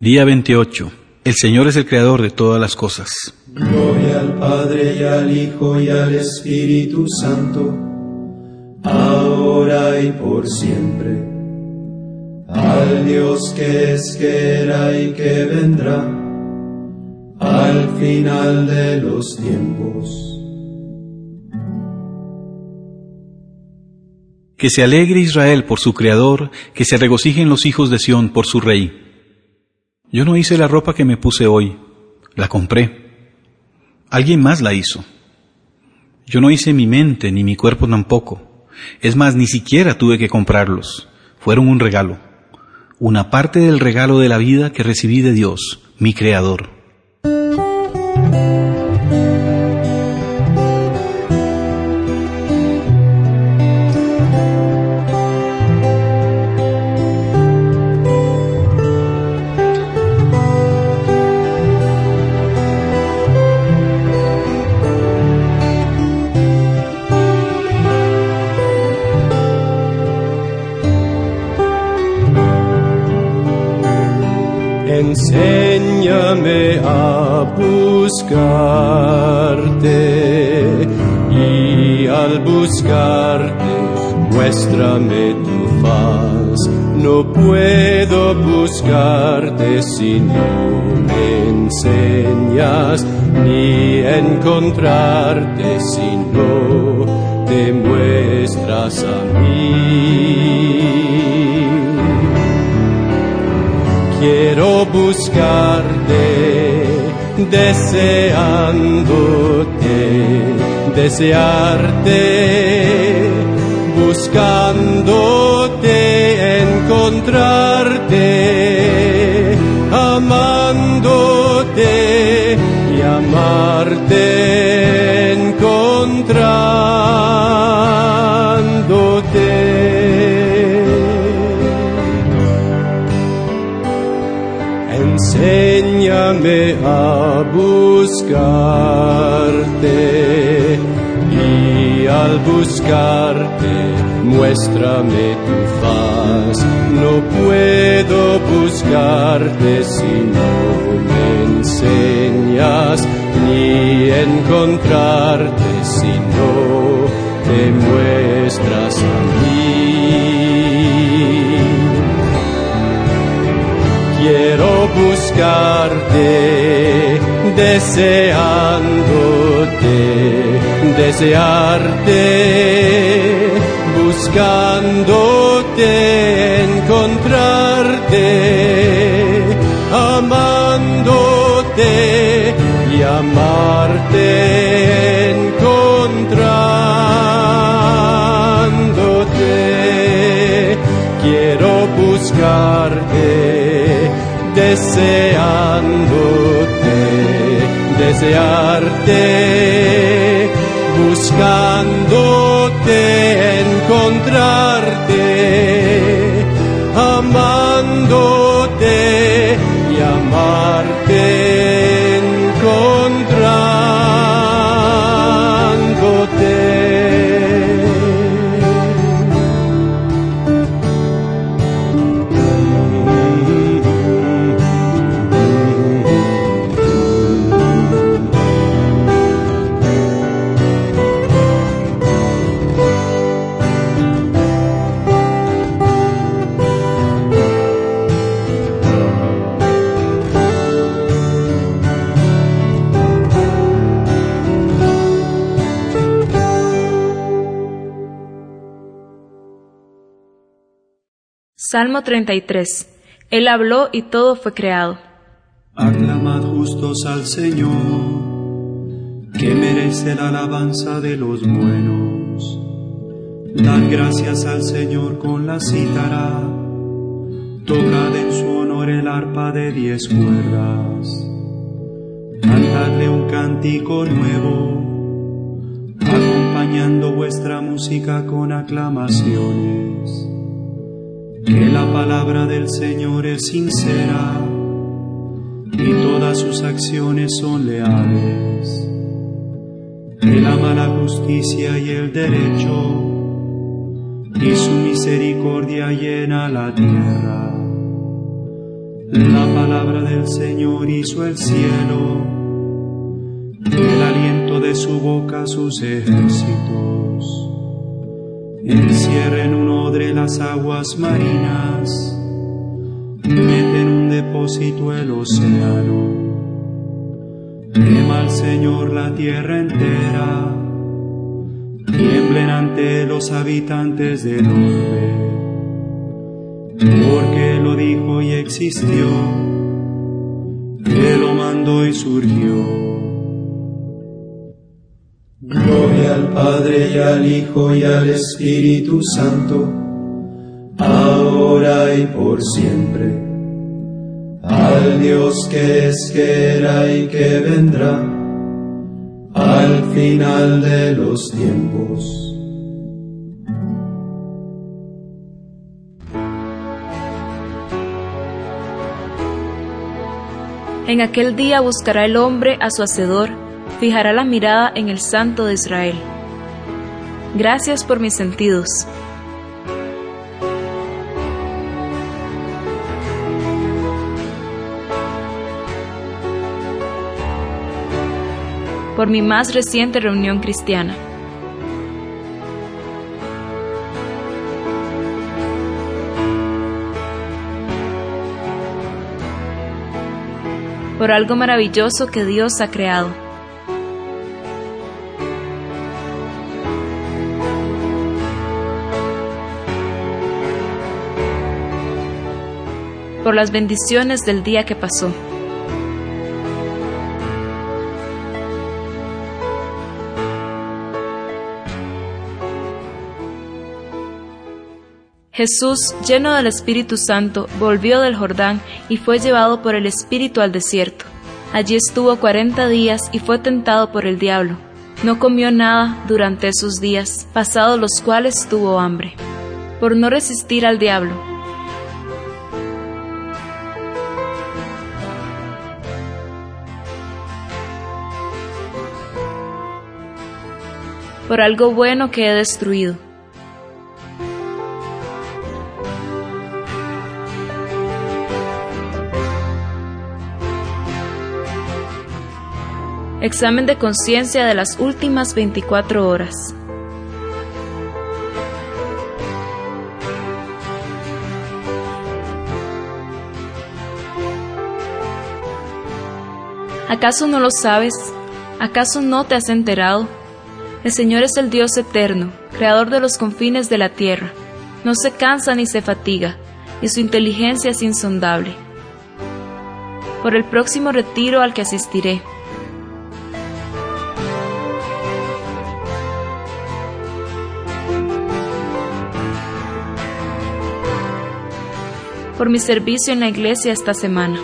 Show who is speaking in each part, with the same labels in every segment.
Speaker 1: Día 28. El Señor es el creador de todas las cosas.
Speaker 2: Gloria al Padre y al Hijo y al Espíritu Santo, ahora y por siempre. Al Dios que es, que era y que vendrá, al final de los tiempos.
Speaker 1: Que se alegre Israel por su creador, que se regocijen los hijos de Sión por su rey. Yo no hice la ropa que me puse hoy, la compré. Alguien más la hizo. Yo no hice mi mente ni mi cuerpo tampoco. Es más, ni siquiera tuve que comprarlos. Fueron un regalo. Una parte del regalo de la vida que recibí de Dios, mi Creador.
Speaker 2: Buscarte muéstrame tu faz. No puedo buscarte si no me enseñas, ni encontrarte si no te muestras a mí. Quiero buscarte, deseándote, desearte, buscándote, encontrarte, amándote y amarte, encontrándote. Enséñame a buscarte buscarte muéstrame tu faz. No puedo buscarte si no me enseñas, ni encontrarte si no te muestras a mí. Quiero buscarte, deseándote, desearte, buscándote, encontrarte, amándote y amarte, encontrándote. Quiero buscarte deseándote, desearte,
Speaker 3: Salmo 33. Él habló y todo fue creado.
Speaker 2: Aclamad justos al Señor, que merece la alabanza de los buenos. Dad gracias al Señor con la cítara, tocad en su honor el arpa de diez cuerdas. Cantadle un cántico nuevo, acompañando vuestra música con aclamaciones que la palabra del Señor es sincera y todas sus acciones son leales. Ama la justicia y el derecho y su misericordia llena la tierra.
Speaker 4: La palabra del Señor hizo el cielo, el aliento de su boca sus ejércitos. Encierra en un odre las aguas marinas, mete en un depósito el océano. Quema al Señor la tierra entera, tiemblen ante los habitantes del orbe, porque lo dijo y existió, que lo mandó y surgió. Al Padre y al Hijo y al Espíritu Santo, ahora y por siempre. Al Dios que es, que era y que vendrá, al final de los tiempos.
Speaker 3: En aquel día buscará el hombre a su hacedor fijará la mirada en el Santo de Israel. Gracias por mis sentidos. Por mi más reciente reunión cristiana. Por algo maravilloso que Dios ha creado. Por las bendiciones del día que pasó. Jesús, lleno del Espíritu Santo, volvió del Jordán y fue llevado por el Espíritu al desierto. Allí estuvo cuarenta días y fue tentado por el diablo. No comió nada durante esos días, pasados los cuales tuvo hambre. Por no resistir al diablo, por algo bueno que he destruido. Examen de conciencia de las últimas 24 horas. ¿Acaso no lo sabes? ¿Acaso no te has enterado? El Señor es el Dios eterno, creador de los confines de la tierra. No se cansa ni se fatiga, y su inteligencia es insondable. Por el próximo retiro al que asistiré. Por mi servicio en la iglesia esta semana.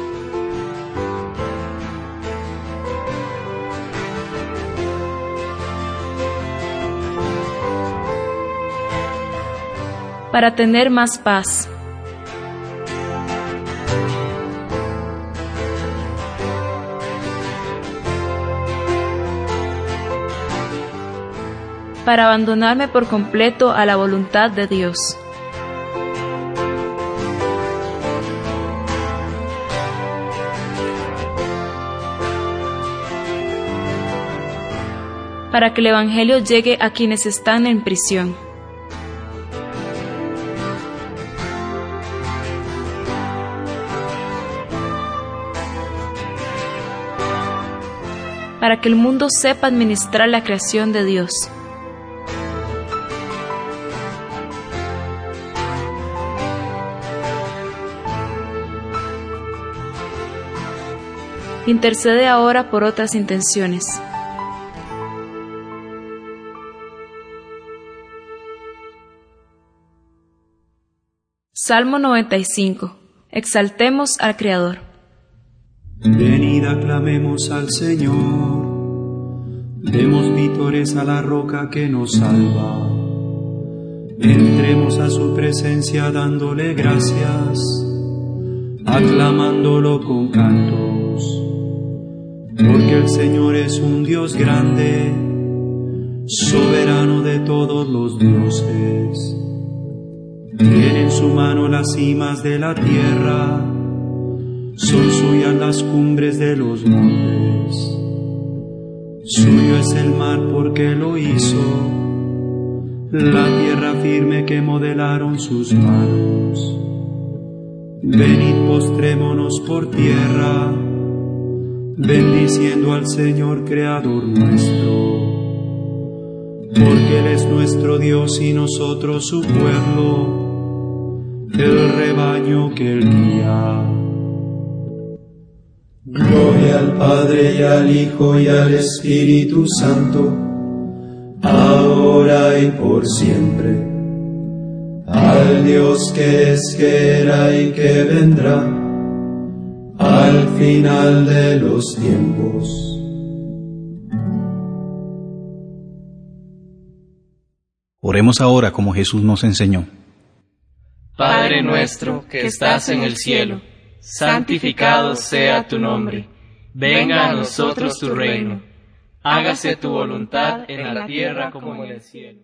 Speaker 3: Para tener más paz. para abandonarme por completo a la voluntad de Dios. Para que el Evangelio llegue a quienes están en prisión. Para que el mundo sepa administrar la creación de Dios. Intercede ahora por otras intenciones. Salmo 95. Exaltemos al Creador.
Speaker 4: Venid aclamemos al Señor, demos vítores a la roca que nos salva. Entremos a su presencia dándole gracias, aclamándolo con cantos, porque el Señor es un Dios grande, soberano de todos los dioses. Tiene en su mano las cimas de la tierra son suyas las cumbres de los montes. Suyo es el mar porque lo hizo, la tierra firme que modelaron sus manos. Venid postrémonos por tierra, bendiciendo al Señor Creador nuestro porque Él es nuestro Dios y nosotros su pueblo, el rebaño que Él guía.
Speaker 5: Gloria al Padre y al Hijo y al Espíritu Santo, ahora y por siempre. Al Dios que es, que era y que vendrá, al final de los tiempos.
Speaker 1: Oremos ahora como Jesús nos enseñó.
Speaker 6: Padre nuestro que estás en el cielo, santificado sea tu nombre. Venga a nosotros tu reino. Hágase tu voluntad en la tierra como en el cielo.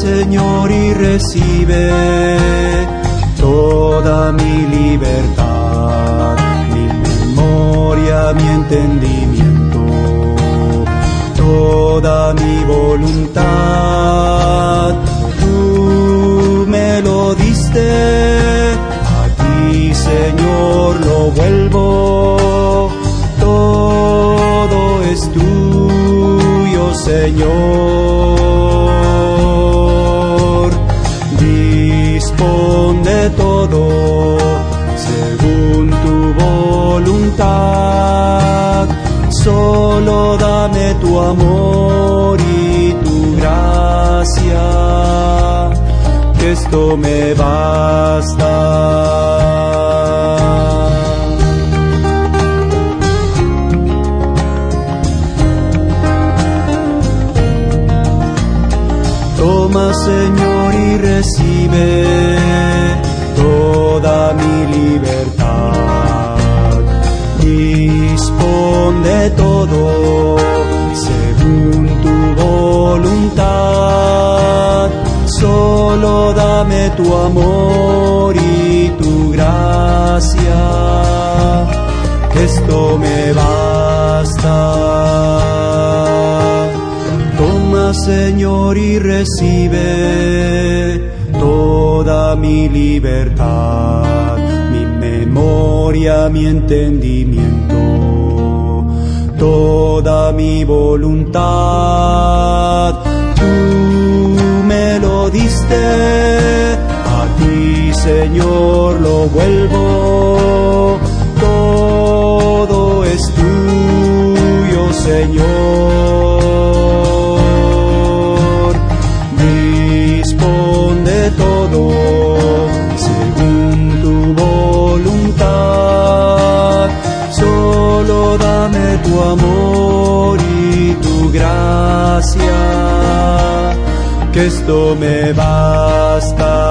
Speaker 4: Señor, y recibe toda mi libertad, mi memoria, mi entendimiento, toda mi voluntad. Tú me lo diste, a ti, Señor, lo vuelvo. Todo es tuyo, Señor. Tu amor y tu gracia, que esto me basta. Toma Señor y recibe toda mi libertad. Tu amor y tu gracia, esto me basta. Toma Señor y recibe toda mi libertad, mi memoria, mi entendimiento, toda mi voluntad. Tú me lo diste, Señor lo vuelvo, todo es tuyo Señor. tu amor y tu gracia, que esto me basta.